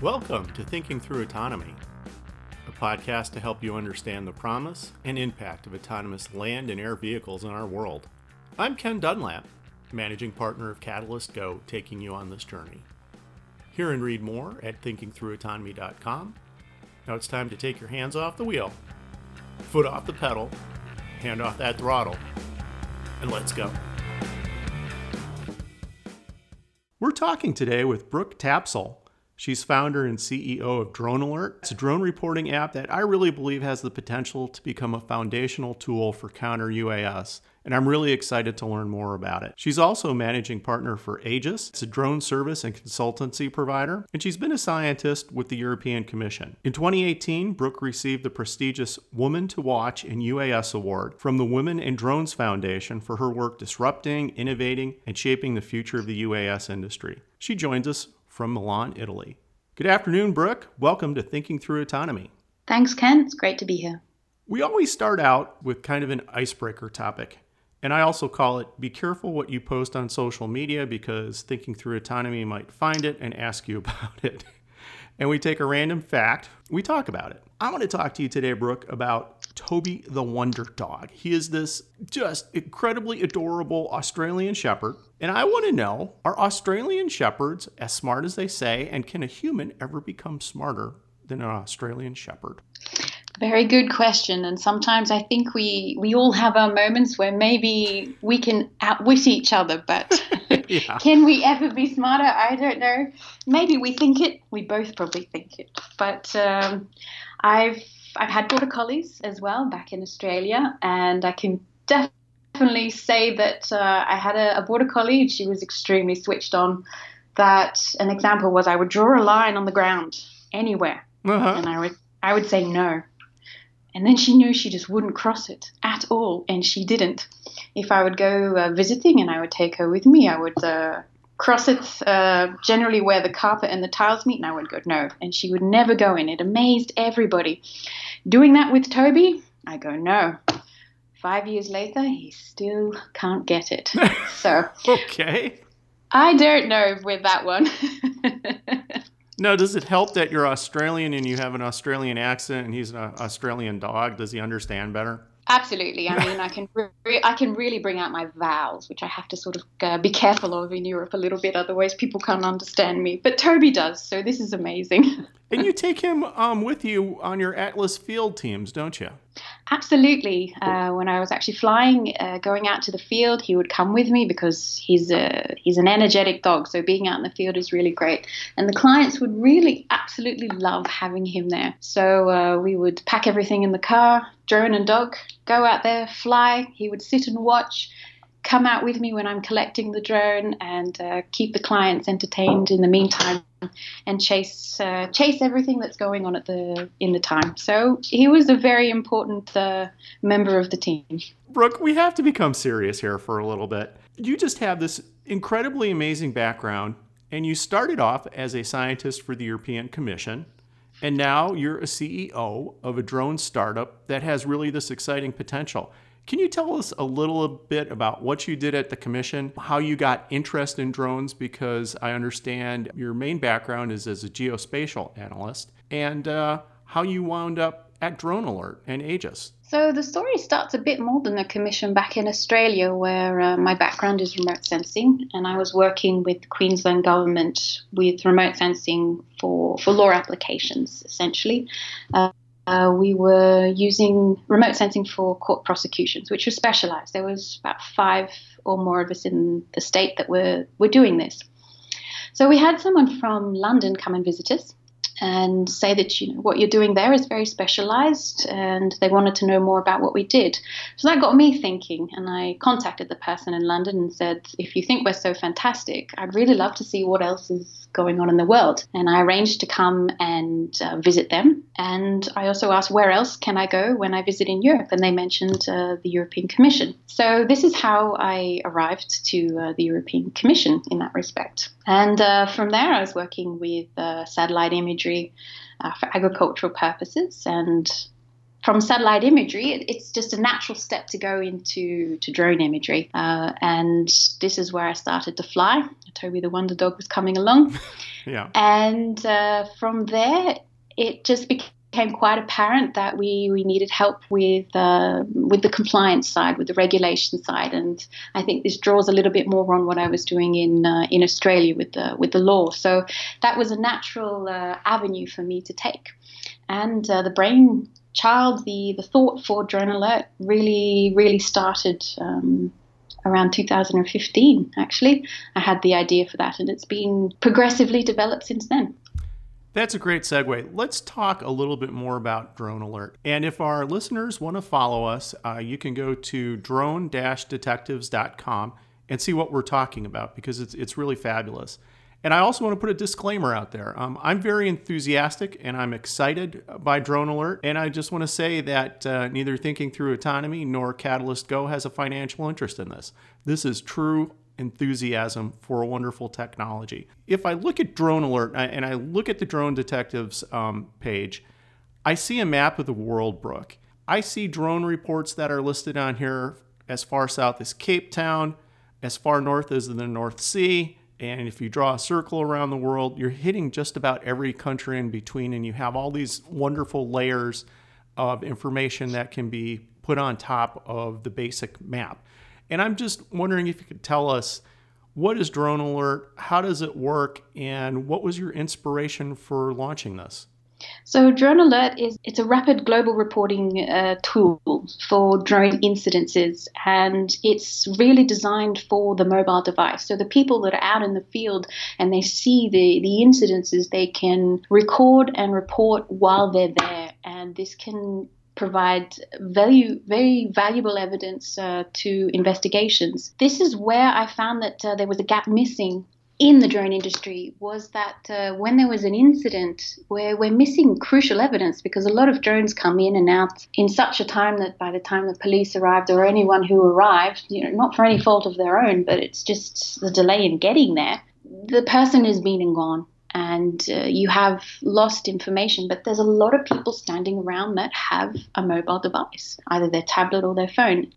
Welcome to Thinking Through Autonomy, a podcast to help you understand the promise and impact of autonomous land and air vehicles in our world. I'm Ken Dunlap, managing partner of Catalyst Go, taking you on this journey. Hear and read more at thinkingthroughautonomy.com. Now it's time to take your hands off the wheel, foot off the pedal, hand off that throttle, and let's go. We're talking today with Brooke Tapsell. She's founder and CEO of Drone Alert. It's a drone reporting app that I really believe has the potential to become a foundational tool for counter UAS, and I'm really excited to learn more about it. She's also managing partner for Aegis. It's a drone service and consultancy provider, and she's been a scientist with the European Commission. In 2018, Brooke received the prestigious Woman to Watch in UAS Award from the Women in Drones Foundation for her work disrupting, innovating, and shaping the future of the UAS industry. She joins us from Milan, Italy. Good afternoon, Brooke. Welcome to Thinking Through Autonomy. Thanks, Ken. It's great to be here. We always start out with kind of an icebreaker topic. And I also call it be careful what you post on social media because Thinking Through Autonomy might find it and ask you about it. And we take a random fact, we talk about it. I want to talk to you today, Brooke, about Toby the Wonder Dog. He is this just incredibly adorable Australian Shepherd. And I want to know are Australian Shepherds as smart as they say? And can a human ever become smarter than an Australian Shepherd? Very good question. And sometimes I think we, we all have our moments where maybe we can outwit each other, but yeah. can we ever be smarter? I don't know. Maybe we think it. We both probably think it. But um, I've I've had border collies as well back in Australia, and I can definitely say that uh, I had a, a border collie. She was extremely switched on. That an example was I would draw a line on the ground anywhere, uh-huh. and I would I would say no, and then she knew she just wouldn't cross it at all, and she didn't. If I would go uh, visiting and I would take her with me, I would uh, cross it uh, generally where the carpet and the tiles meet, and I would go no, and she would never go in. It amazed everybody. Doing that with Toby, I go no. Five years later, he still can't get it. So okay, I don't know with that one. no, does it help that you're Australian and you have an Australian accent and he's an Australian dog? Does he understand better? Absolutely. I mean, I can re- I can really bring out my vowels, which I have to sort of uh, be careful of in Europe a little bit. Otherwise, people can't understand me. But Toby does, so this is amazing. and you take him um, with you on your Atlas field teams, don't you? Absolutely. Uh, when I was actually flying, uh, going out to the field, he would come with me because he's a he's an energetic dog. So being out in the field is really great, and the clients would really absolutely love having him there. So uh, we would pack everything in the car, drone and dog, go out there, fly. He would sit and watch come out with me when I'm collecting the drone and uh, keep the clients entertained in the meantime and chase uh, chase everything that's going on at the in the time. So he was a very important uh, member of the team. Brooke, we have to become serious here for a little bit. You just have this incredibly amazing background, and you started off as a scientist for the European Commission. And now you're a CEO of a drone startup that has really this exciting potential. Can you tell us a little bit about what you did at the commission, how you got interest in drones? Because I understand your main background is as a geospatial analyst, and uh, how you wound up at Drone Alert and Aegis. So the story starts a bit more than the commission back in Australia, where uh, my background is remote sensing, and I was working with the Queensland government with remote sensing for, for law applications, essentially. Uh, uh, we were using remote sensing for court prosecutions, which was specialized. There was about five or more of us in the state that were, were doing this. So we had someone from London come and visit us and say that you know what you're doing there is very specialized and they wanted to know more about what we did. So that got me thinking and i contacted the person in london and said if you think we're so fantastic i'd really love to see what else is going on in the world. And i arranged to come and uh, visit them and i also asked where else can i go when i visit in europe? And they mentioned uh, the european commission. So this is how i arrived to uh, the european commission in that respect. And uh, from there i was working with uh, satellite imagery uh, for agricultural purposes. And from satellite imagery, it, it's just a natural step to go into to drone imagery. Uh, and this is where I started to fly. Toby the Wonder Dog was coming along. yeah. And uh, from there, it just became became quite apparent that we, we needed help with uh, with the compliance side, with the regulation side, and I think this draws a little bit more on what I was doing in uh, in Australia with the with the law. So that was a natural uh, avenue for me to take, and uh, the brain child, the the thought for Drone Alert really really started. Um, around 2015 actually i had the idea for that and it's been progressively developed since then that's a great segue. Let's talk a little bit more about Drone Alert. And if our listeners want to follow us, uh, you can go to drone detectives.com and see what we're talking about because it's, it's really fabulous. And I also want to put a disclaimer out there. Um, I'm very enthusiastic and I'm excited by Drone Alert. And I just want to say that uh, neither Thinking Through Autonomy nor Catalyst Go has a financial interest in this. This is true enthusiasm for a wonderful technology. If I look at Drone Alert and I look at the Drone Detectives um, page, I see a map of the world, Brooke. I see drone reports that are listed on here as far south as Cape Town, as far north as the North Sea. And if you draw a circle around the world, you're hitting just about every country in between, and you have all these wonderful layers of information that can be put on top of the basic map. And I'm just wondering if you could tell us what is Drone Alert, how does it work, and what was your inspiration for launching this? So Drone Alert is it's a rapid global reporting uh, tool for drone incidences, and it's really designed for the mobile device. So the people that are out in the field and they see the the incidences, they can record and report while they're there, and this can provide value, very valuable evidence uh, to investigations. This is where I found that uh, there was a gap missing in the drone industry was that uh, when there was an incident where we're missing crucial evidence because a lot of drones come in and out in such a time that by the time the police arrived or anyone who arrived, you know, not for any fault of their own, but it's just the delay in getting there, the person has been and gone and uh, you have lost information. But there's a lot of people standing around that have a mobile device, either their tablet or their phone.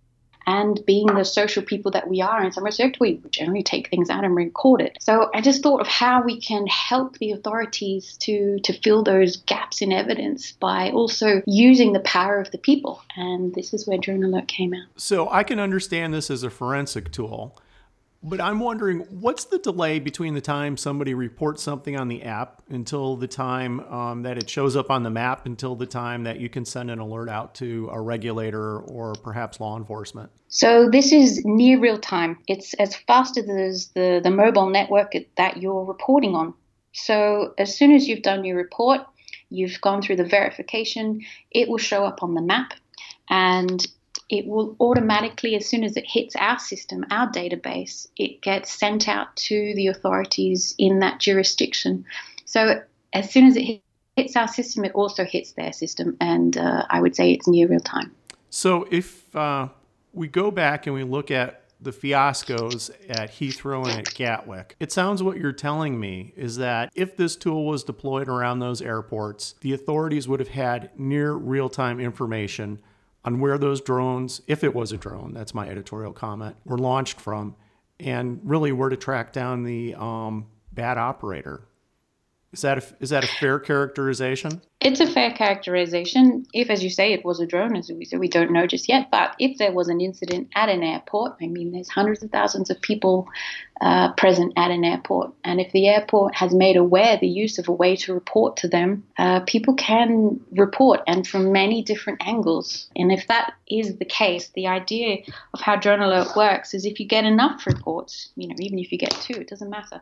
And being the social people that we are in some respect, we generally take things out and record it. So I just thought of how we can help the authorities to, to fill those gaps in evidence by also using the power of the people. And this is where Drone Alert came out. So I can understand this as a forensic tool. But I'm wondering what's the delay between the time somebody reports something on the app until the time um, that it shows up on the map until the time that you can send an alert out to a regulator or perhaps law enforcement? So this is near real time. It's as fast as the, the mobile network that you're reporting on. So as soon as you've done your report, you've gone through the verification, it will show up on the map and it will automatically, as soon as it hits our system, our database, it gets sent out to the authorities in that jurisdiction. So as soon as it hits our system, it also hits their system, and uh, I would say it's near real time. So if uh, we go back and we look at the fiascos at Heathrow and at Gatwick. It sounds what you're telling me is that if this tool was deployed around those airports, the authorities would have had near real time information on where those drones, if it was a drone, that's my editorial comment, were launched from, and really where to track down the um, bad operator. Is that a, is that a fair characterization? It's a fair characterization. If, as you say, it was a drone, as we say, we don't know just yet. But if there was an incident at an airport, I mean, there's hundreds of thousands of people uh, present at an airport, and if the airport has made aware the use of a way to report to them, uh, people can report, and from many different angles. And if that is the case, the idea of how Drone Alert works is if you get enough reports, you know, even if you get two, it doesn't matter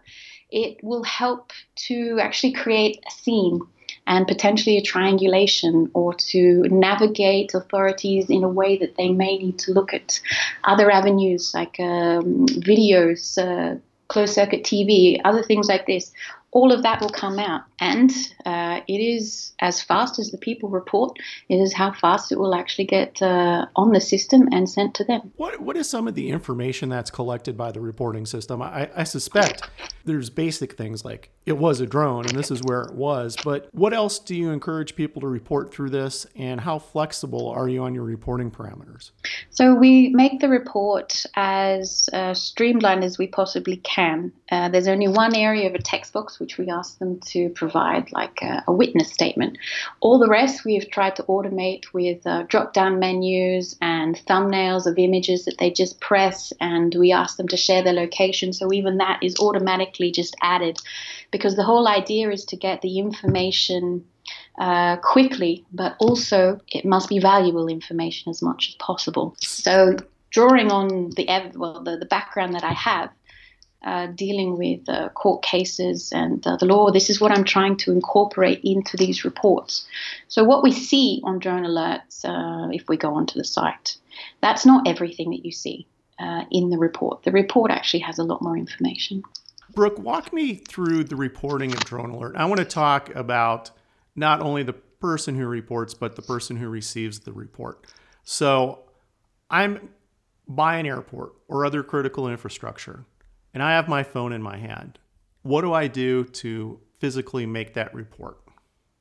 it will help to actually create a scene and potentially a triangulation or to navigate authorities in a way that they may need to look at other avenues like um, videos, uh, closed circuit TV, other things like this, all of that will come out. And uh, it is as fast as the people report, it is how fast it will actually get uh, on the system and sent to them. What, what is some of the information that's collected by the reporting system? I, I suspect there's basic things like it was a drone and this is where it was. But what else do you encourage people to report through this and how flexible are you on your reporting parameters? So we make the report as uh, streamlined as we possibly can. Uh, there's only one area of a text box which we ask them to provide, like a, a witness statement. All the rest we have tried to automate with uh, drop down menus and thumbnails of images that they just press, and we ask them to share their location. So even that is automatically just added because the whole idea is to get the information uh, quickly, but also it must be valuable information as much as possible. So, drawing on the well, the, the background that I have, uh, dealing with uh, court cases and uh, the law. This is what I'm trying to incorporate into these reports. So, what we see on drone alerts, uh, if we go onto the site, that's not everything that you see uh, in the report. The report actually has a lot more information. Brooke, walk me through the reporting of drone alert. I want to talk about not only the person who reports, but the person who receives the report. So I'm by an airport or other critical infrastructure, and I have my phone in my hand. What do I do to physically make that report?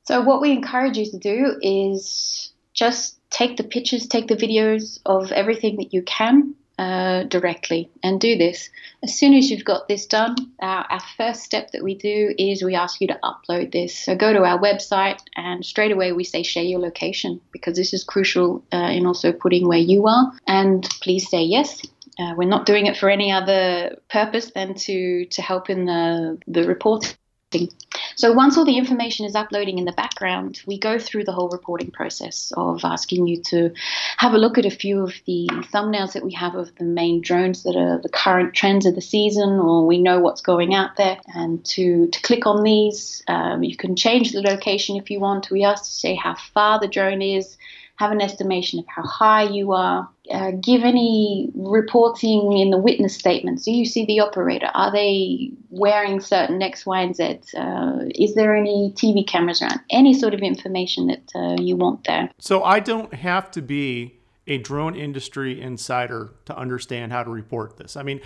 So, what we encourage you to do is just take the pictures, take the videos of everything that you can, uh, directly and do this. As soon as you've got this done, our, our, first step that we do is we ask you to upload this. So go to our website and straight away we say share your location because this is crucial uh, in also putting where you are. And please say yes. Uh, we're not doing it for any other purpose than to, to help in the, the reporting so once all the information is uploading in the background, we go through the whole reporting process of asking you to have a look at a few of the thumbnails that we have of the main drones that are the current trends of the season, or we know what's going out there, and to, to click on these. Um, you can change the location if you want. We ask to say how far the drone is, have an estimation of how high you are, uh, give any reporting in the witness statements. Do you see the operator? Are they wearing certain X, Y, and Z? Uh, is there any TV cameras around? Any sort of information that uh, you want there. So I don't have to be a drone industry insider to understand how to report this. I mean,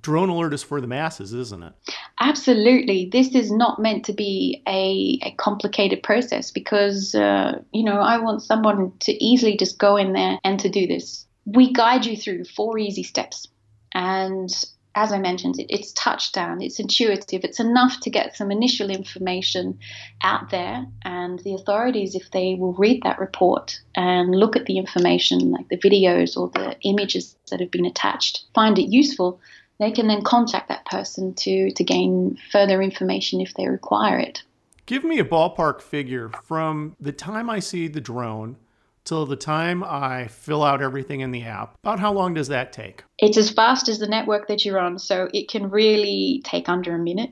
drone alert is for the masses, isn't it? Absolutely. This is not meant to be a, a complicated process because, uh, you know, I want someone to easily just go in there and to do this. We guide you through four easy steps. And as I mentioned, it, it's touchdown, it's intuitive, it's enough to get some initial information out there. And the authorities, if they will read that report and look at the information, like the videos or the images that have been attached, find it useful, they can then contact that person to, to gain further information if they require it. Give me a ballpark figure from the time I see the drone till the time I fill out everything in the app. About how long does that take? It's as fast as the network that you're on, so it can really take under a minute.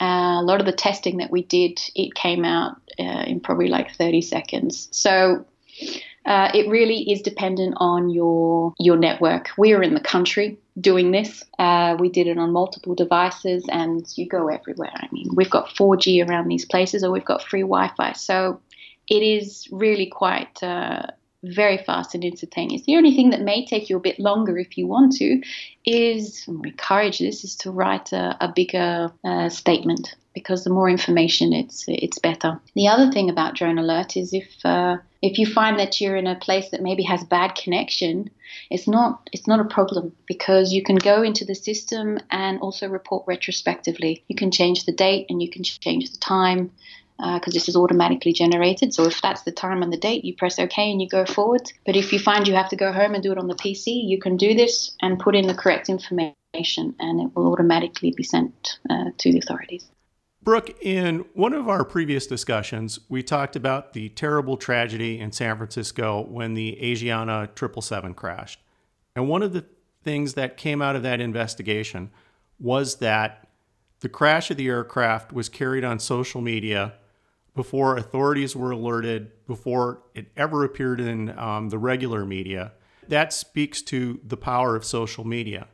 Uh, a lot of the testing that we did, it came out uh, in probably like 30 seconds. So uh, it really is dependent on your your network. We are in the country doing this. Uh, we did it on multiple devices, and you go everywhere. I mean, we've got 4G around these places, or we've got free Wi-Fi. So it is really quite uh, very fast and instantaneous. The only thing that may take you a bit longer if you want to is, encourage this, is to write a, a bigger uh, statement because the more information, it's it's better. The other thing about Drone Alert is if uh, if you find that you're in a place that maybe has bad connection, it's not it's not a problem because you can go into the system and also report retrospectively. You can change the date and you can change the time because uh, this is automatically generated. So if that's the time and the date, you press OK and you go forward. But if you find you have to go home and do it on the PC, you can do this and put in the correct information, and it will automatically be sent uh, to the authorities. Brooke, in one of our previous discussions, we talked about the terrible tragedy in San Francisco when the Asiana 777 crashed. And one of the things that came out of that investigation was that the crash of the aircraft was carried on social media before authorities were alerted, before it ever appeared in um, the regular media. That speaks to the power of social media.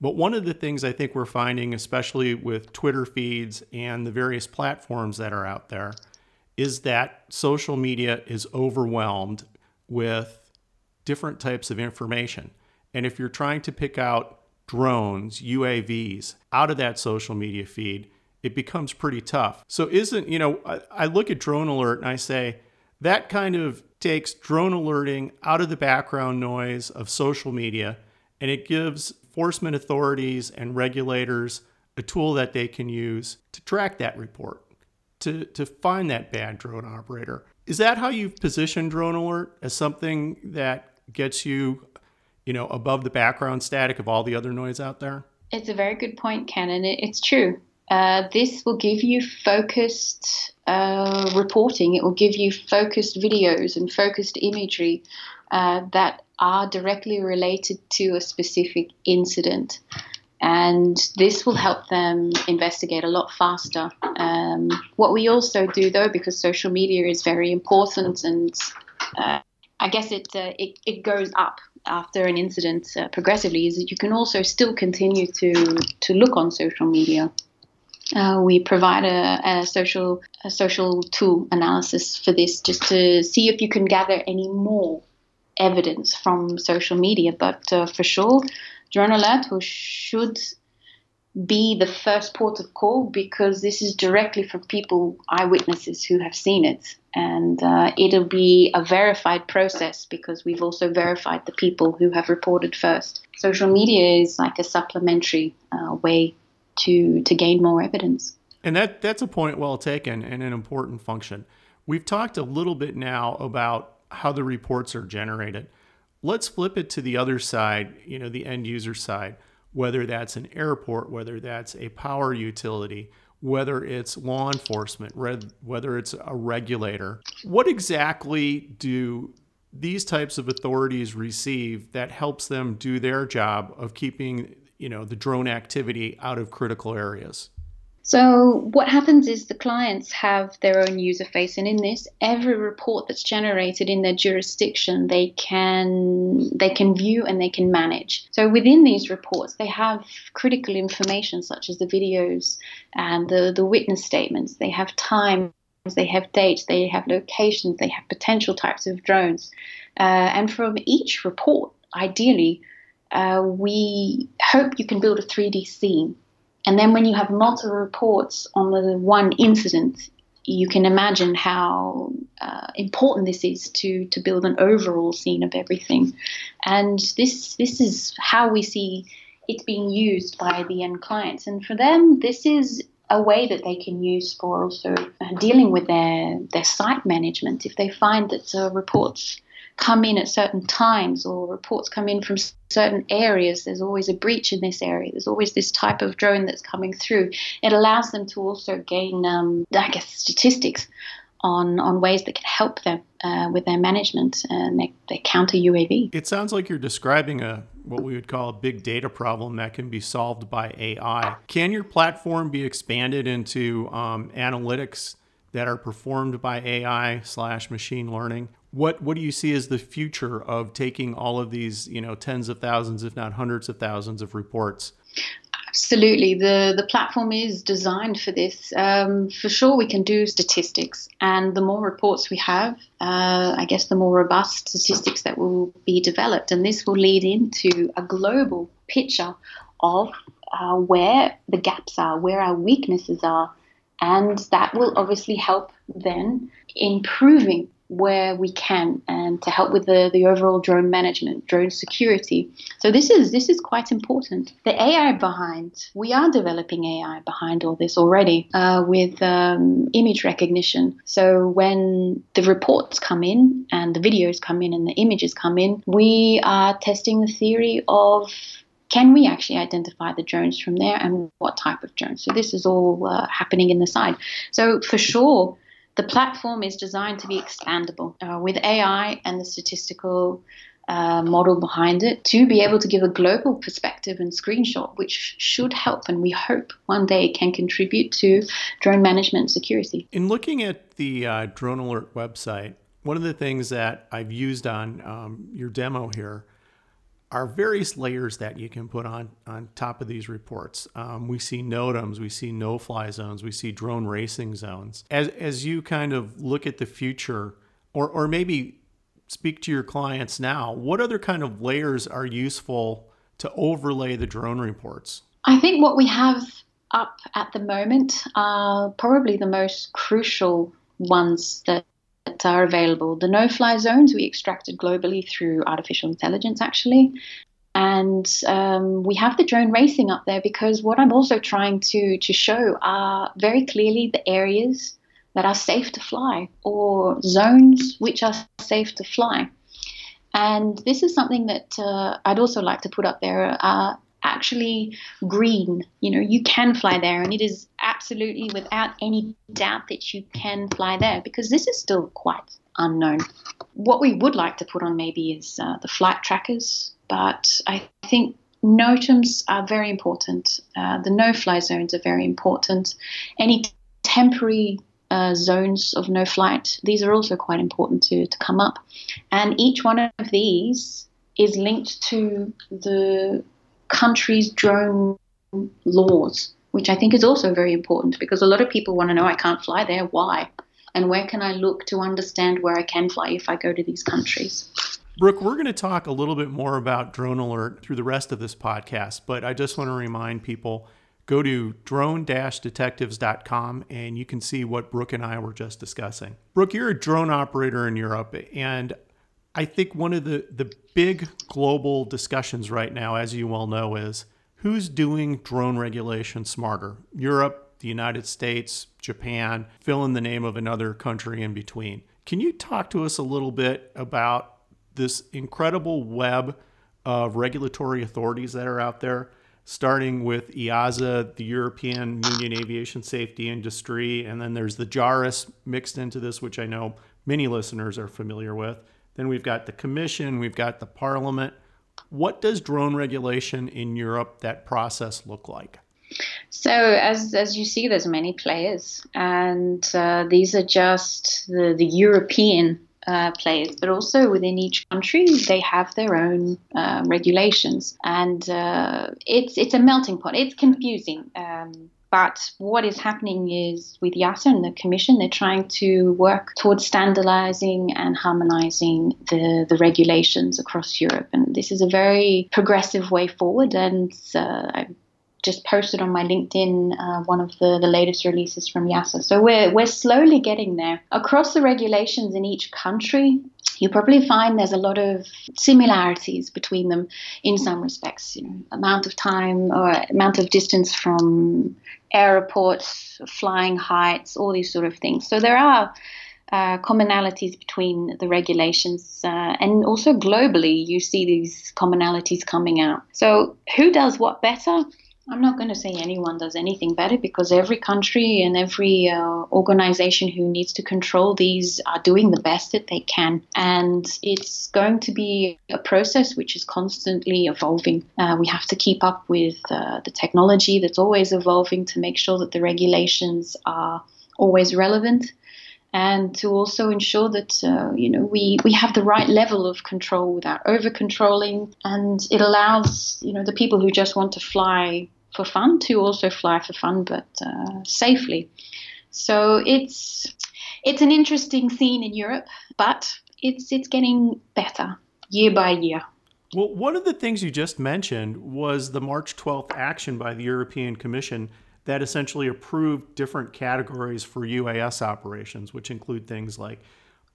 But one of the things I think we're finding, especially with Twitter feeds and the various platforms that are out there, is that social media is overwhelmed with different types of information. And if you're trying to pick out drones, UAVs out of that social media feed, it becomes pretty tough. So, isn't, you know, I, I look at Drone Alert and I say, that kind of takes drone alerting out of the background noise of social media and it gives enforcement authorities and regulators a tool that they can use to track that report, to, to find that bad drone operator. Is that how you've positioned Drone Alert as something that gets you, you know, above the background static of all the other noise out there? It's a very good point, Ken, and it's true. Uh, this will give you focused uh, reporting. It will give you focused videos and focused imagery uh, that are directly related to a specific incident. And this will help them investigate a lot faster. Um, what we also do, though, because social media is very important and uh, I guess it, uh, it, it goes up after an incident progressively, is that you can also still continue to, to look on social media. Uh, we provide a, a, social a social tool analysis for this just to see if you can gather any more evidence from social media. But uh, for sure, Drone Alert should be the first port of call because this is directly from people, eyewitnesses who have seen it. And uh, it'll be a verified process because we've also verified the people who have reported first. Social media is like a supplementary uh, way to to gain more evidence. And that that's a point well taken and an important function. We've talked a little bit now about how the reports are generated. Let's flip it to the other side, you know, the end user side, whether that's an airport, whether that's a power utility, whether it's law enforcement, whether it's a regulator. What exactly do these types of authorities receive that helps them do their job of keeping you know the drone activity out of critical areas? So what happens is the clients have their own user face and in this every report that's generated in their jurisdiction they can they can view and they can manage. So within these reports they have critical information such as the videos and the the witness statements. They have times they have dates they have locations they have potential types of drones. Uh, and from each report ideally uh, we hope you can build a 3D scene. And then when you have multiple reports on the one incident, you can imagine how uh, important this is to, to build an overall scene of everything. And this, this is how we see it being used by the end clients. And for them, this is a way that they can use for also uh, dealing with their, their site management. If they find that uh, reports come in at certain times or reports come in from certain areas, there's always a breach in this area. There's always this type of drone that's coming through. It allows them to also gain, um, I guess, statistics on on ways that can help them uh, with their management and their, their counter UAV. It sounds like you're describing a what we would call a big data problem that can be solved by AI. Can your platform be expanded into um, analytics that are performed by AI slash machine learning. What what do you see as the future of taking all of these, you know, tens of thousands, if not hundreds of thousands of reports? Absolutely, the the platform is designed for this. Um, for sure, we can do statistics, and the more reports we have, uh, I guess the more robust statistics that will be developed, and this will lead into a global picture of uh, where the gaps are, where our weaknesses are, and that will obviously help then improving where we can and to help with the, the overall drone management, drone security. So this is this is quite important. The AI behind we are developing AI behind all this already uh, with um, image recognition. So when the reports come in and the videos come in and the images come in, we are testing the theory of can we actually identify the drones from there and what type of drones? So this is all uh, happening in the side. So for sure, the platform is designed to be expandable uh, with AI and the statistical uh, model behind it to be able to give a global perspective and screenshot, which should help and we hope one day can contribute to drone management and security. In looking at the uh, Drone Alert website, one of the things that I've used on um, your demo here are various layers that you can put on on top of these reports. Um, we see NOTAMs, we see no-fly zones, we see drone racing zones. As as you kind of look at the future, or or maybe speak to your clients now, what other kind of layers are useful to overlay the drone reports? I think what we have up at the moment are probably the most crucial ones that that are available. The no fly zones we extracted globally through artificial intelligence, actually. And um, we have the drone racing up there because what I'm also trying to, to show are very clearly the areas that are safe to fly or zones which are safe to fly. And this is something that uh, I'd also like to put up there. Uh, actually green. You know, you can fly there, and it is absolutely without any doubt that you can fly there because this is still quite unknown. What we would like to put on maybe is uh, the flight trackers, but I think NOTAMs are very important. Uh, the no fly zones are very important. Any temporary uh, zones of no flight, these are also quite important to, to come up. And each one of these is linked to the country's drone laws, which I think is also very important because a lot of people want to know I can't fly there. Why? And where can I look to understand where I can fly if I go to these countries? Brooke, we're going to talk a little bit more about Drone Alert through the rest of this podcast, but I just want to remind people go to drone detectives.com and you can see what Brooke and I were just discussing. Brooke, you're a drone operator in Europe, and I think one of the, the big global discussions right now, as you well know, is who's doing drone regulation smarter? Europe, the United States, Japan, fill in the name of another country in between. Can you talk to us a little bit about this incredible web of regulatory authorities that are out there, starting with EASA, the European Union Aviation Safety Industry, and then there's the JARUS mixed into this, which I know many listeners are familiar with. Then we've got the commission, we've got the parliament. What does drone regulation in Europe, that process look like? So, as, as you see, there's many players, and uh, these are just the, the European uh, players, but also within each country, they have their own uh, regulations, and uh, it's it's a melting pot. It's confusing. Um, but what is happening is with EASA and the Commission, they're trying to work towards standardizing and harmonizing the, the regulations across Europe. And this is a very progressive way forward. And uh, I just posted on my LinkedIn uh, one of the, the latest releases from EASA. So we're, we're slowly getting there. Across the regulations in each country, you probably find there's a lot of similarities between them in some respects. You know, amount of time or amount of distance from airports, flying heights, all these sort of things. So there are uh, commonalities between the regulations, uh, and also globally, you see these commonalities coming out. So who does what better? I'm not going to say anyone does anything better because every country and every uh, organization who needs to control these are doing the best that they can. And it's going to be a process which is constantly evolving. Uh, we have to keep up with uh, the technology that's always evolving to make sure that the regulations are always relevant and to also ensure that uh, you know we we have the right level of control without over controlling and it allows you know the people who just want to fly for fun to also fly for fun, but uh, safely. So it's it's an interesting scene in Europe, but it's it's getting better year by year. Well, one of the things you just mentioned was the March 12th action by the European Commission that essentially approved different categories for UAS operations, which include things like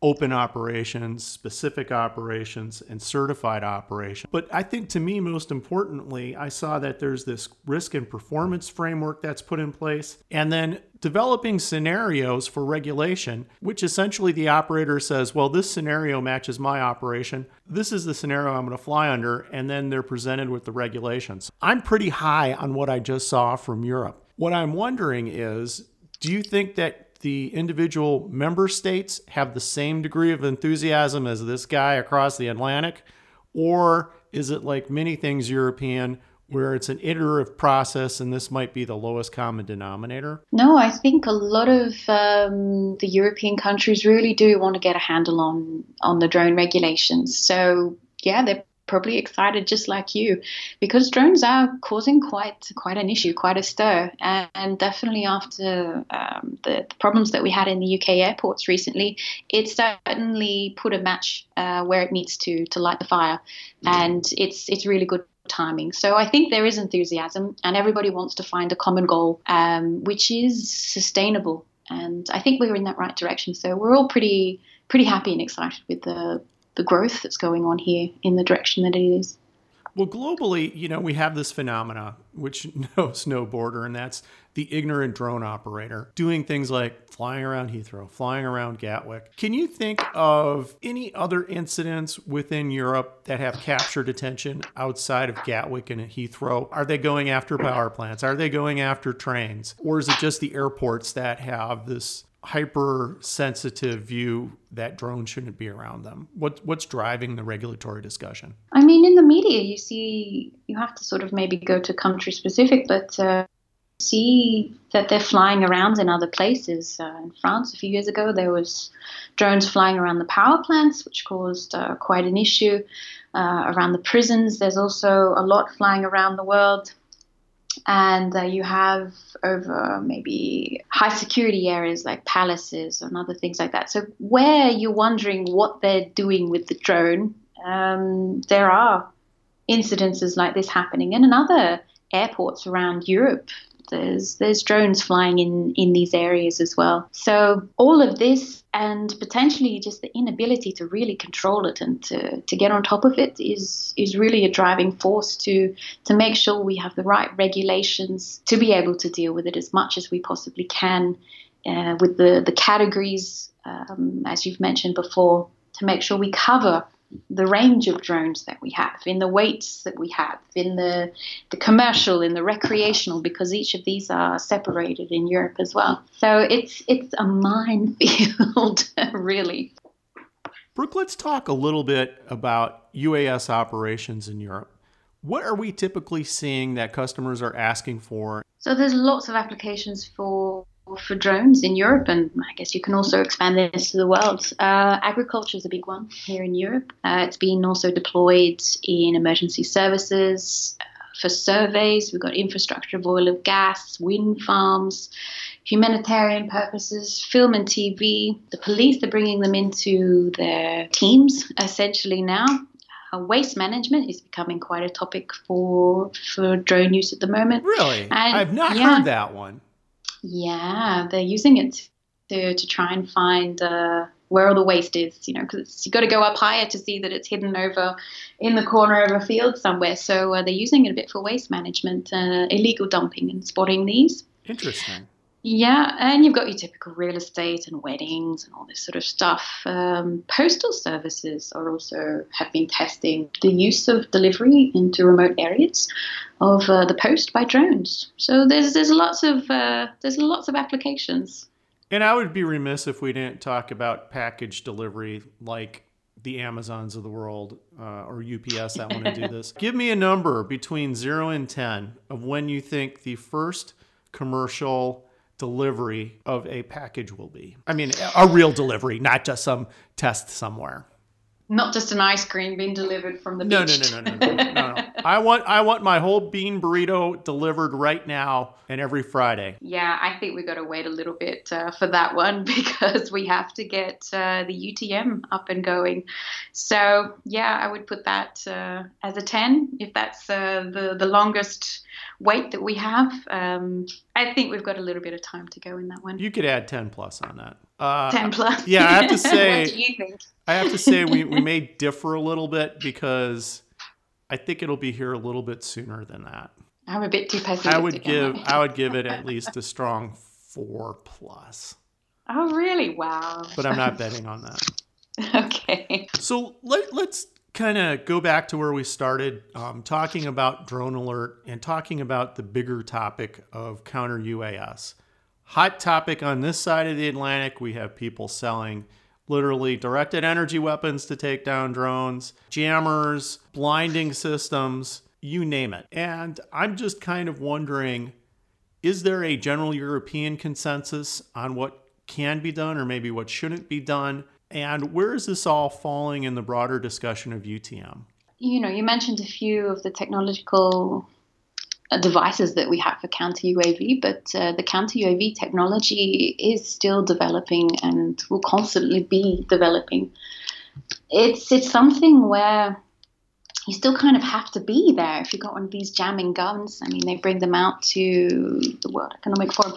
open operations, specific operations, and certified operations. But I think to me, most importantly, I saw that there's this risk and performance framework that's put in place, and then developing scenarios for regulation, which essentially the operator says, well, this scenario matches my operation. This is the scenario I'm going to fly under, and then they're presented with the regulations. I'm pretty high on what I just saw from Europe. What I'm wondering is, do you think that the individual member states have the same degree of enthusiasm as this guy across the Atlantic? Or is it like many things European, where it's an iterative process and this might be the lowest common denominator? No, I think a lot of um, the European countries really do want to get a handle on, on the drone regulations. So, yeah, they're probably excited just like you because drones are causing quite quite an issue quite a stir and, and definitely after um, the, the, problems that we had in the UK airports recently it certainly put a match uh, where it needs to to light the fire and it's it's really good timing. So I think there is enthusiasm, and everybody wants to find a common goal, um, which is sustainable. And I think we're in that right direction. So we're all pretty pretty happy and excited with the the growth that's going on here in the direction that it is. Well, globally, you know, we have this phenomena which knows no border, and that's the ignorant drone operator doing things like flying around Heathrow, flying around Gatwick. Can you think of any other incidents within Europe that have captured attention outside of Gatwick and Heathrow? Are they going after power plants? Are they going after trains? Or is it just the airports that have this hypersensitive view that drones shouldn't be around them? What, what's driving the regulatory discussion? I mean, in the media, you see, you have to sort of maybe go to country specific, but uh, see that they're flying around in other places. Uh, in France, a few years ago, there was drones flying around the power plants, which caused uh, quite an issue. Uh, around the prisons, there's also a lot flying around the world and uh, you have over maybe high security areas like palaces and other things like that. So where you're wondering what they're doing with the drone, um, there are incidences like this happening, and in other airports around Europe, there's there's drones flying in in these areas as well. So all of this and potentially just the inability to really control it and to, to get on top of it is is really a driving force to to make sure we have the right regulations to be able to deal with it as much as we possibly can uh, with the the categories um, as you've mentioned before to make sure we cover the range of drones that we have, in the weights that we have, in the, the commercial, in the recreational, because each of these are separated in Europe as well. So it's it's a minefield, really. Brooke, let's talk a little bit about UAS operations in Europe. What are we typically seeing that customers are asking for? So there's lots of applications for for drones in Europe, and I guess you can also expand this to the world. Uh, agriculture is a big one here in Europe. Uh, it's been also deployed in emergency services, uh, for surveys. We've got infrastructure of oil and gas, wind farms, humanitarian purposes, film and TV. The police are bringing them into their teams essentially now. Uh, waste management is becoming quite a topic for for drone use at the moment. Really, and, I've not yeah, heard that one. Yeah, they're using it to, to try and find uh, where all the waste is, you know, because you've got to go up higher to see that it's hidden over in the corner of a field somewhere. So uh, they're using it a bit for waste management, uh, illegal dumping, and spotting these. Interesting. Yeah, and you've got your typical real estate and weddings and all this sort of stuff. Um, postal services are also have been testing the use of delivery into remote areas of uh, the post by drones. So there's there's lots of uh, there's lots of applications. And I would be remiss if we didn't talk about package delivery like the Amazons of the world uh, or UPS that want to do this. Give me a number between zero and 10 of when you think the first commercial delivery of a package will be. I mean, a real delivery, not just some test somewhere. Not just an ice cream being delivered from the no, beach. No, no, no, no, no, no, no. I want I want my whole bean burrito delivered right now and every Friday. Yeah, I think we've got to wait a little bit uh, for that one because we have to get uh, the UTM up and going. So yeah, I would put that uh, as a ten if that's uh, the the longest wait that we have. Um, I think we've got a little bit of time to go in that one. You could add 10 plus on that. Uh, 10 plus. Yeah, I have to say. what do you think? I have to say we, we may differ a little bit because I think it'll be here a little bit sooner than that. I'm a bit too pessimistic. I would give I would give it at least a strong four plus. Oh really? Wow. But I'm not betting on that. okay. So let, let's kind of go back to where we started, um, talking about drone alert and talking about the bigger topic of counter UAS. Hot topic on this side of the Atlantic, we have people selling literally directed energy weapons to take down drones, jammers, blinding systems, you name it. And I'm just kind of wondering is there a general European consensus on what can be done or maybe what shouldn't be done? And where is this all falling in the broader discussion of UTM? You know, you mentioned a few of the technological devices that we have for counter UAV, but uh, the counter UAV technology is still developing and will constantly be developing. It's it's something where you still kind of have to be there if you've got one of these jamming guns. I mean, they bring them out to the World Economic Forum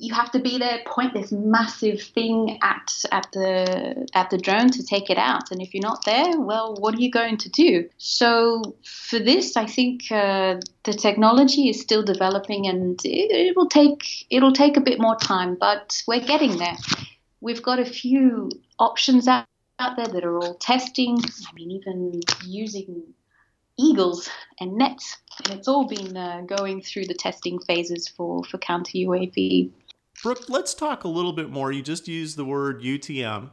you have to be there, point this massive thing at at the at the drone to take it out. And if you're not there, well, what are you going to do? So for this, I think uh, the technology is still developing, and it, it will take it'll take a bit more time, but we're getting there. We've got a few options out, out there that are all testing. I mean, even using eagles and nets and it's all been uh, going through the testing phases for, for counter UAV Brooke, let's talk a little bit more. You just used the word UTM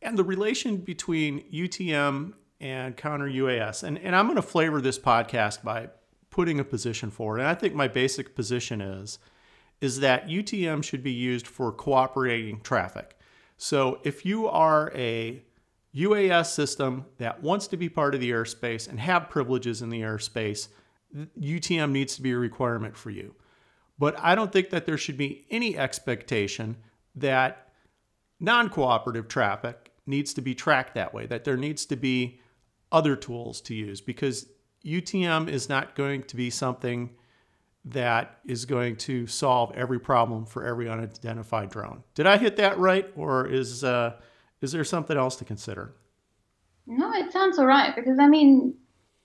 and the relation between UTM and counter UAS. And, and I'm going to flavor this podcast by putting a position forward. And I think my basic position is is that UTM should be used for cooperating traffic. So if you are a UAS system that wants to be part of the airspace and have privileges in the airspace, UTM needs to be a requirement for you. But I don't think that there should be any expectation that non cooperative traffic needs to be tracked that way, that there needs to be other tools to use because UTM is not going to be something that is going to solve every problem for every unidentified drone. Did I hit that right, or is uh, is there something else to consider? No, it sounds all right because I mean,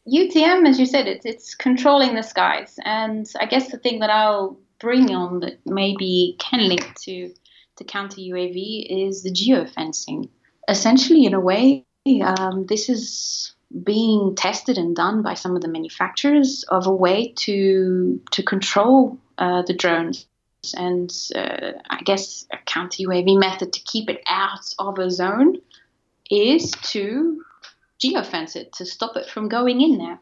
UTM, as you said, it's it's controlling the skies, and I guess the thing that I'll bring on that maybe can link to to counter UAV is the geofencing. Essentially, in a way, um, this is being tested and done by some of the manufacturers of a way to to control uh, the drones and uh, I guess a counter UAV method to keep it out of a zone is to geofence it to stop it from going in there.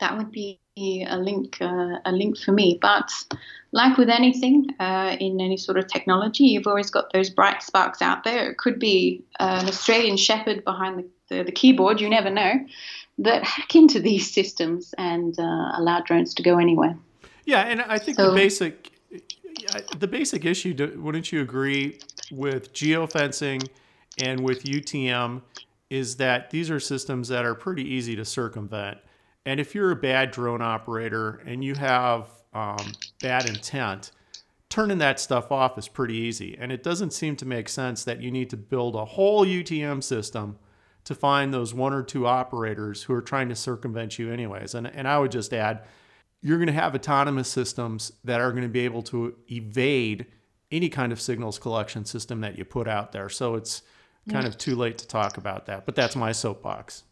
That would be a link uh, a link for me. But like with anything uh, in any sort of technology, you've always got those bright sparks out there. It could be an Australian Shepherd behind the, the, the keyboard. You never know that hack into these systems and uh, allow drones to go anywhere. Yeah, and I think so, the basic the basic issue, wouldn't you agree, with geofencing and with UTM is that these are systems that are pretty easy to circumvent. And if you're a bad drone operator and you have um, bad intent, turning that stuff off is pretty easy. And it doesn't seem to make sense that you need to build a whole UTM system to find those one or two operators who are trying to circumvent you, anyways. And, and I would just add, you're going to have autonomous systems that are going to be able to evade any kind of signals collection system that you put out there. So it's kind of too late to talk about that. But that's my soapbox.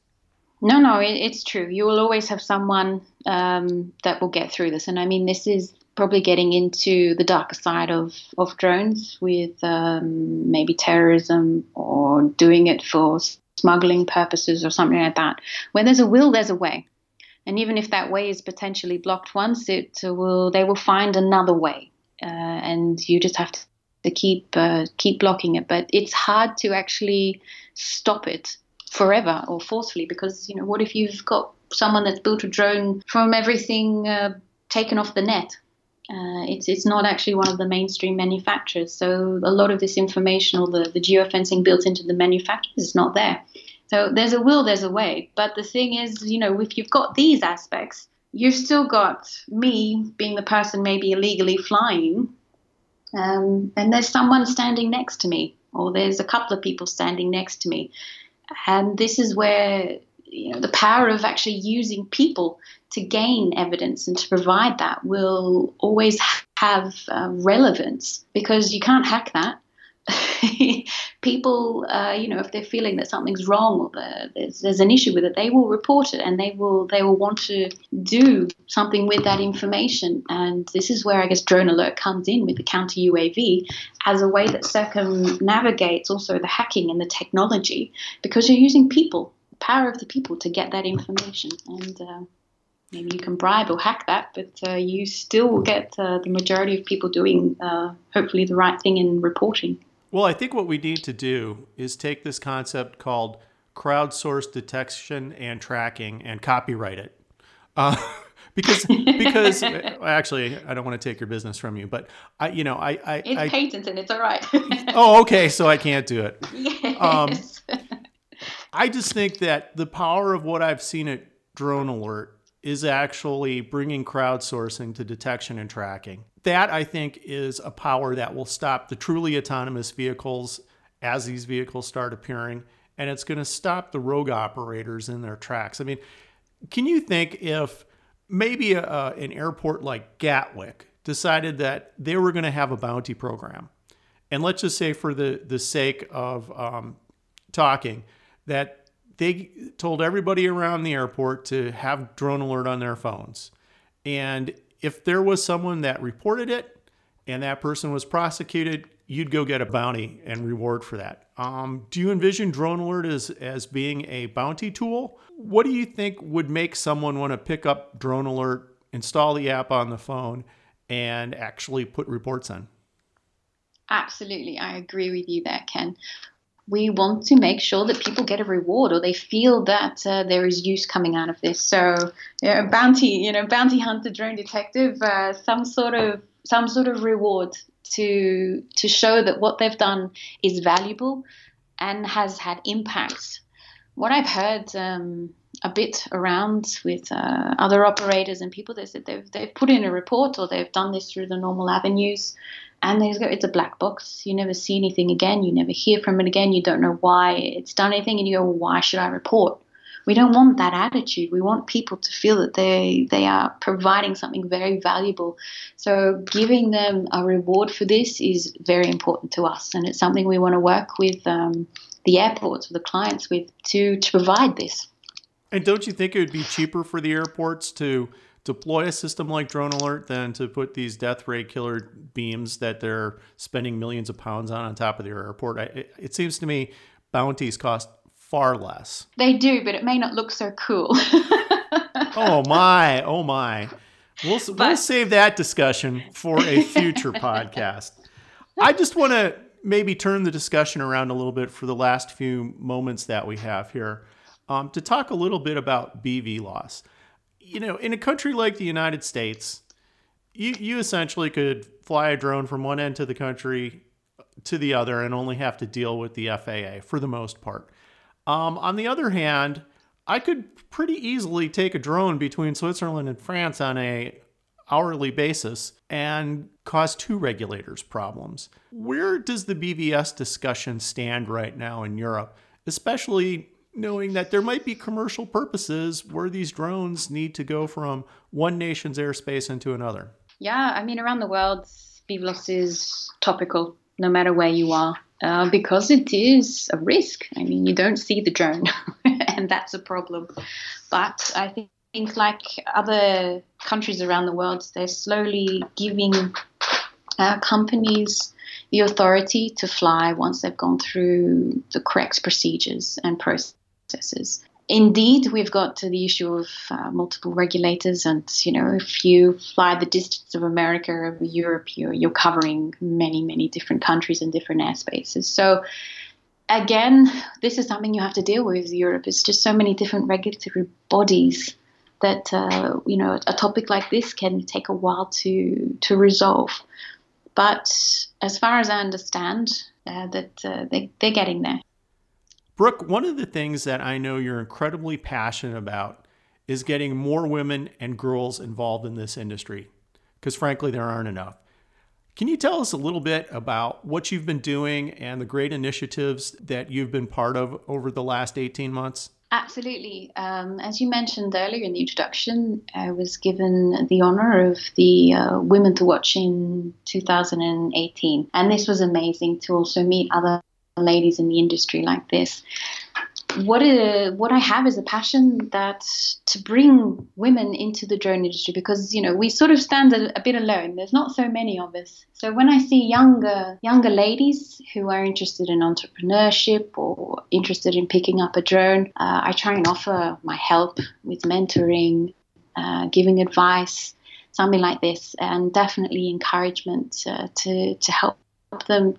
No, no, it, it's true. You will always have someone um, that will get through this. And I mean, this is probably getting into the darker side of, of drones with um, maybe terrorism or doing it for smuggling purposes or something like that. Where there's a will, there's a way. And even if that way is potentially blocked once, it will they will find another way, uh, and you just have to, to keep uh, keep blocking it. But it's hard to actually stop it forever or forcefully because you know what if you've got someone that's built a drone from everything uh, taken off the net? Uh, it's it's not actually one of the mainstream manufacturers. So a lot of this information or the, the geofencing built into the manufacturers is not there. So there's a will there's a way. But the thing is you know if you've got these aspects you've still got me being the person maybe illegally flying um, and there's someone standing next to me or there's a couple of people standing next to me and this is where you know the power of actually using people to gain evidence and to provide that will always have uh, relevance because you can't hack that people, uh, you know, if they're feeling that something's wrong or there's, there's an issue with it, they will report it and they will they will want to do something with that information. And this is where I guess Drone Alert comes in with the counter UAV as a way that circumnavigates also the hacking and the technology because you're using people, the power of the people to get that information and. Uh, maybe you can bribe or hack that, but uh, you still get uh, the majority of people doing uh, hopefully the right thing in reporting. Well, I think what we need to do is take this concept called crowdsourced detection and tracking and copyright it. Uh, because because actually I don't want to take your business from you, but I you know I I it's I, patented. It's all right. oh, okay. So I can't do it. Yes. Um, I just think that the power of what I've seen it Drone Alert is actually bringing crowdsourcing to detection and tracking. That, I think, is a power that will stop the truly autonomous vehicles as these vehicles start appearing, and it's going to stop the rogue operators in their tracks. I mean, can you think if maybe a, an airport like Gatwick decided that they were going to have a bounty program? And let's just say, for the, the sake of um, talking, that they told everybody around the airport to have drone alert on their phones. And if there was someone that reported it and that person was prosecuted, you'd go get a bounty and reward for that. Um, do you envision drone alert as, as being a bounty tool? What do you think would make someone want to pick up drone alert, install the app on the phone, and actually put reports on? Absolutely, I agree with you there, Ken. We want to make sure that people get a reward or they feel that uh, there is use coming out of this. So, you bounty, you know, bounty hunter, drone detective, uh, some sort of some sort of reward to to show that what they've done is valuable and has had impact. What I've heard um, a bit around with uh, other operators and people, they said they've they've put in a report or they've done this through the normal avenues, and they go, it's a black box. You never see anything again. You never hear from it again. You don't know why it's done anything, and you go, well, why should I report? we don't want that attitude. We want people to feel that they they are providing something very valuable. So giving them a reward for this is very important to us, and it's something we want to work with um, the airports, with the clients, with to to provide this. And don't you think it would be cheaper for the airports to deploy a system like Drone Alert than to put these death ray killer beams that they're spending millions of pounds on on top of their airport? it, it seems to me bounties cost far less. They do, but it may not look so cool. oh my, oh my. We'll, but, we'll save that discussion for a future podcast. I just want to maybe turn the discussion around a little bit for the last few moments that we have here um, to talk a little bit about BVLOS. You know, in a country like the United States, you, you essentially could fly a drone from one end to the country to the other and only have to deal with the FAA for the most part. Um, on the other hand, I could pretty easily take a drone between Switzerland and France on a hourly basis and cause two regulators problems. Where does the BVS discussion stand right now in Europe, especially knowing that there might be commercial purposes where these drones need to go from one nation's airspace into another? Yeah, I mean, around the world, BVLOS is topical no matter where you are uh, because it is a risk. I mean, you don't see the drone, and that's a problem. But I think, think, like other countries around the world, they're slowly giving uh, companies the authority to fly once they've gone through the correct procedures and processes indeed, we've got to the issue of uh, multiple regulators, and you know, if you fly the distance of America over Europe, you're you're covering many many different countries and different airspaces. So. Again, this is something you have to deal with. Europe It's just so many different regulatory bodies that uh, you know a topic like this can take a while to to resolve. But as far as I understand, uh, that uh, they, they're getting there. Brooke, one of the things that I know you're incredibly passionate about is getting more women and girls involved in this industry, because frankly, there aren't enough. Can you tell us a little bit about what you've been doing and the great initiatives that you've been part of over the last 18 months? Absolutely. Um, as you mentioned earlier in the introduction, I was given the honor of the uh, Women to Watch in 2018. And this was amazing to also meet other ladies in the industry like this. What is, what I have is a passion that to bring women into the drone industry because you know we sort of stand a, a, bit alone. There's not so many of us. So when I see younger younger ladies who are interested in entrepreneurship or interested in picking up a drone, uh, I try and offer my help with mentoring, uh, giving advice, something like this, and definitely encouragement uh, to to help them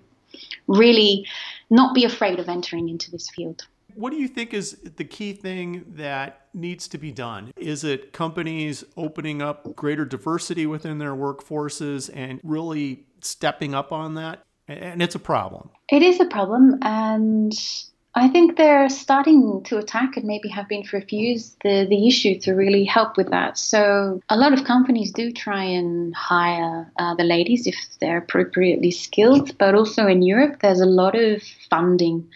really not be afraid of entering into this field. What do you think is the key thing that needs to be done? Is it companies opening up greater diversity within their workforces and really stepping up on that? And it's a problem. It is a problem. And I think they're starting to attack and maybe have been for years the, the issue to really help with that. So a lot of companies do try and hire uh, the ladies if they're appropriately skilled, but also in Europe there's a lot of funding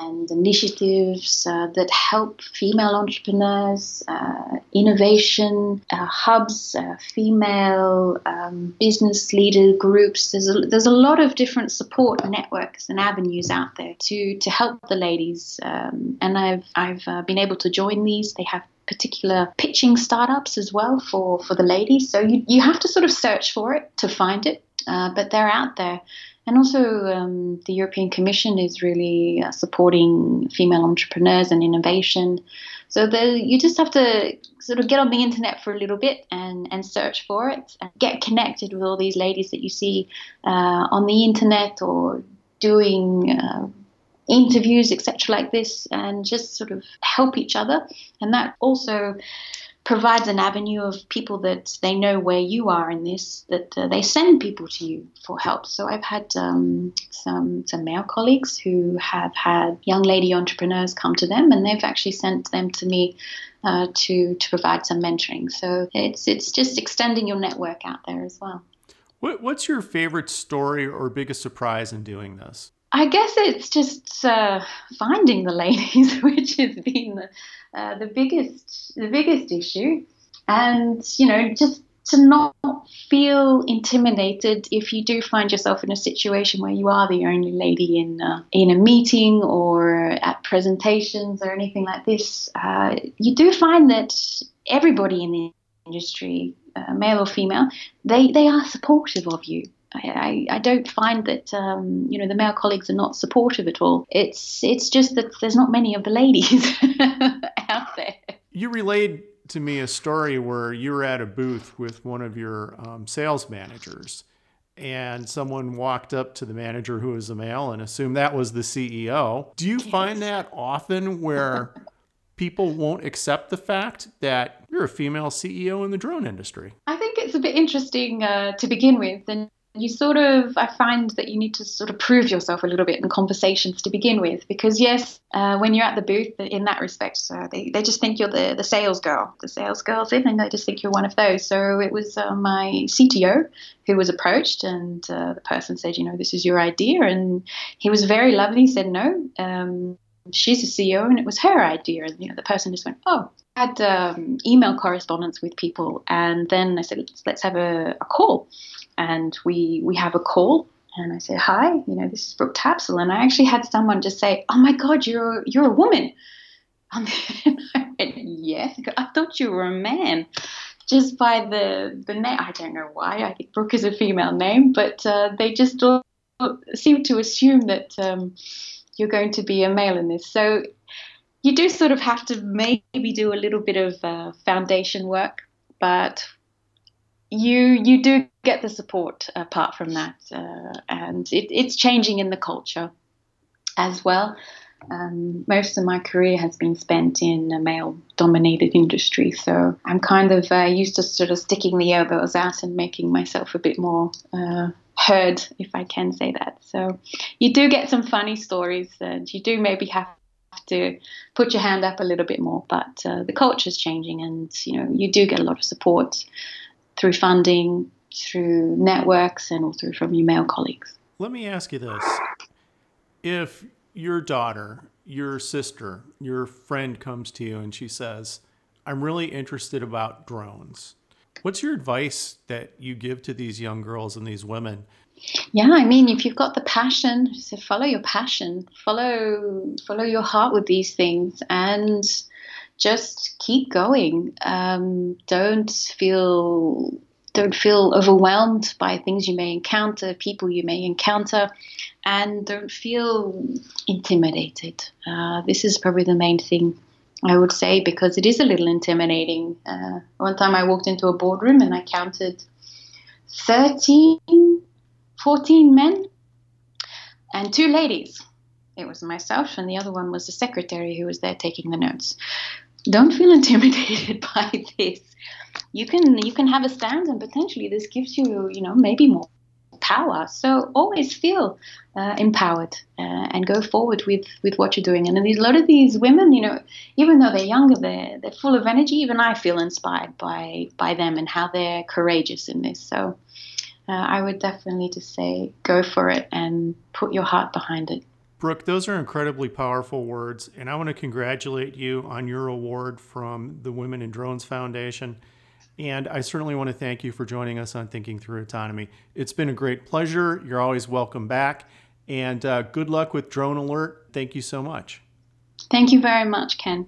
and initiatives uh, that help female entrepreneurs, uh, innovation uh, hubs, uh, female um, business leader groups. There's a, there's a lot of different support networks and avenues out there to to help the ladies. Um, and I've I've uh, been able to join these. They have particular pitching startups as well for for the ladies. So you you have to sort of search for it to find it, uh, but they're out there. And also, um, the European Commission is really uh, supporting female entrepreneurs and innovation. So the, you just have to sort of get on the internet for a little bit and, and search for it and get connected with all these ladies that you see uh, on the internet or doing uh, interviews, etc., like this, and just sort of help each other. And that also provides an avenue of people that they know where you are in this, that uh, they send people to you for help. So I've had um, some some male colleagues who have had young lady entrepreneurs come to them, and they've actually sent them to me uh, to to provide some mentoring. So it's it's just extending your network out there as well. What, what's your favorite story or biggest surprise in doing this? I guess it's just uh, finding the ladies, which has been the, uh, the biggest the biggest issue, and you know just to not feel intimidated if you do find yourself in a situation where you are the only lady in uh, in a meeting or at presentations or anything like this. Uh, you do find that everybody in the industry, uh, male or female, they they are supportive of you. I, I, don't find that um, you know the male colleagues are not supportive at all. It's it's just that there's not many of the ladies out there. You relayed to me a story where you were at a booth with one of your um, sales managers, and someone walked up to the manager who was a male and assumed that was the CEO. Do you yes. find that often where people won't accept the fact that you're a female CEO in the drone industry? I think it's a bit interesting uh, to begin with, and you sort of i find that you need to sort of prove yourself a little bit in conversations to begin with because yes uh, when you're at the booth in that respect uh, they, they just think you're the, the sales girl the sales girl's in and they just think you're one of those. So it was uh, my cto who was approached and uh, the person said you know this is your idea and he was very lovely he said no um, she's a ceo and it was her idea and you know the person just went oh I had um, email correspondence with people and then i said let's, let's have a, a call and we we have a call and I said, "Hi, you know, this is Brooke Tapsell," and I actually had someone just say, "Oh my God, you're you're a woman." And I went, "Yes." I thought you were a man, just by the the name. I don't know why. I think Brooke is a female name, but uh, they just seem to assume that um, you're going to be a male in this. So you do sort of have to maybe do a little bit of uh, foundation work, but you you do get the support apart from that, uh, and it, it's changing in the culture as well. Um, most of my career has been spent in a male-dominated industry, so I'm kind of uh, used to sort of sticking the elbows out and making myself a bit more uh, heard, if I can say that. So you do get some funny stories, and you do maybe have to put your hand up a little bit more. But uh, the culture is changing, and you know you do get a lot of support through funding, through networks, and also from your male colleagues. Let me ask you this. If your daughter, your sister, your friend comes to you and she says, I'm really interested about drones. What's your advice that you give to these young girls and these women? Yeah, I mean, if you've got the passion, so follow your passion, follow follow your heart with these things, and just keep going. Um, don't feel don't feel overwhelmed by things you may encounter, people you may encounter, and don't feel intimidated. Uh, this is probably the main thing I would say because it is a little intimidating. Uh, one time I walked into a boardroom and I counted 13, 14 men and two ladies. It was myself, and the other one was the secretary who was there taking the notes don't feel intimidated by this. You can you can have a stand, and potentially this gives you you know maybe more power. So always feel uh, empowered uh, and go forward with, with what you're doing. And a lot of these women, you know, even though they're younger, they're, they're full of energy. Even I feel inspired by, by them and how they're courageous in this. So uh, I would definitely just say go for it and put your heart behind it. Brooke, those are incredibly powerful words, and I want to congratulate you on your award from the Women in Drones Foundation. And I certainly want to thank you for joining us on Thinking Through Autonomy. It's been a great pleasure. You're always welcome back. And uh, good luck with Drone Alert. Thank you so much. Thank you very much, Ken.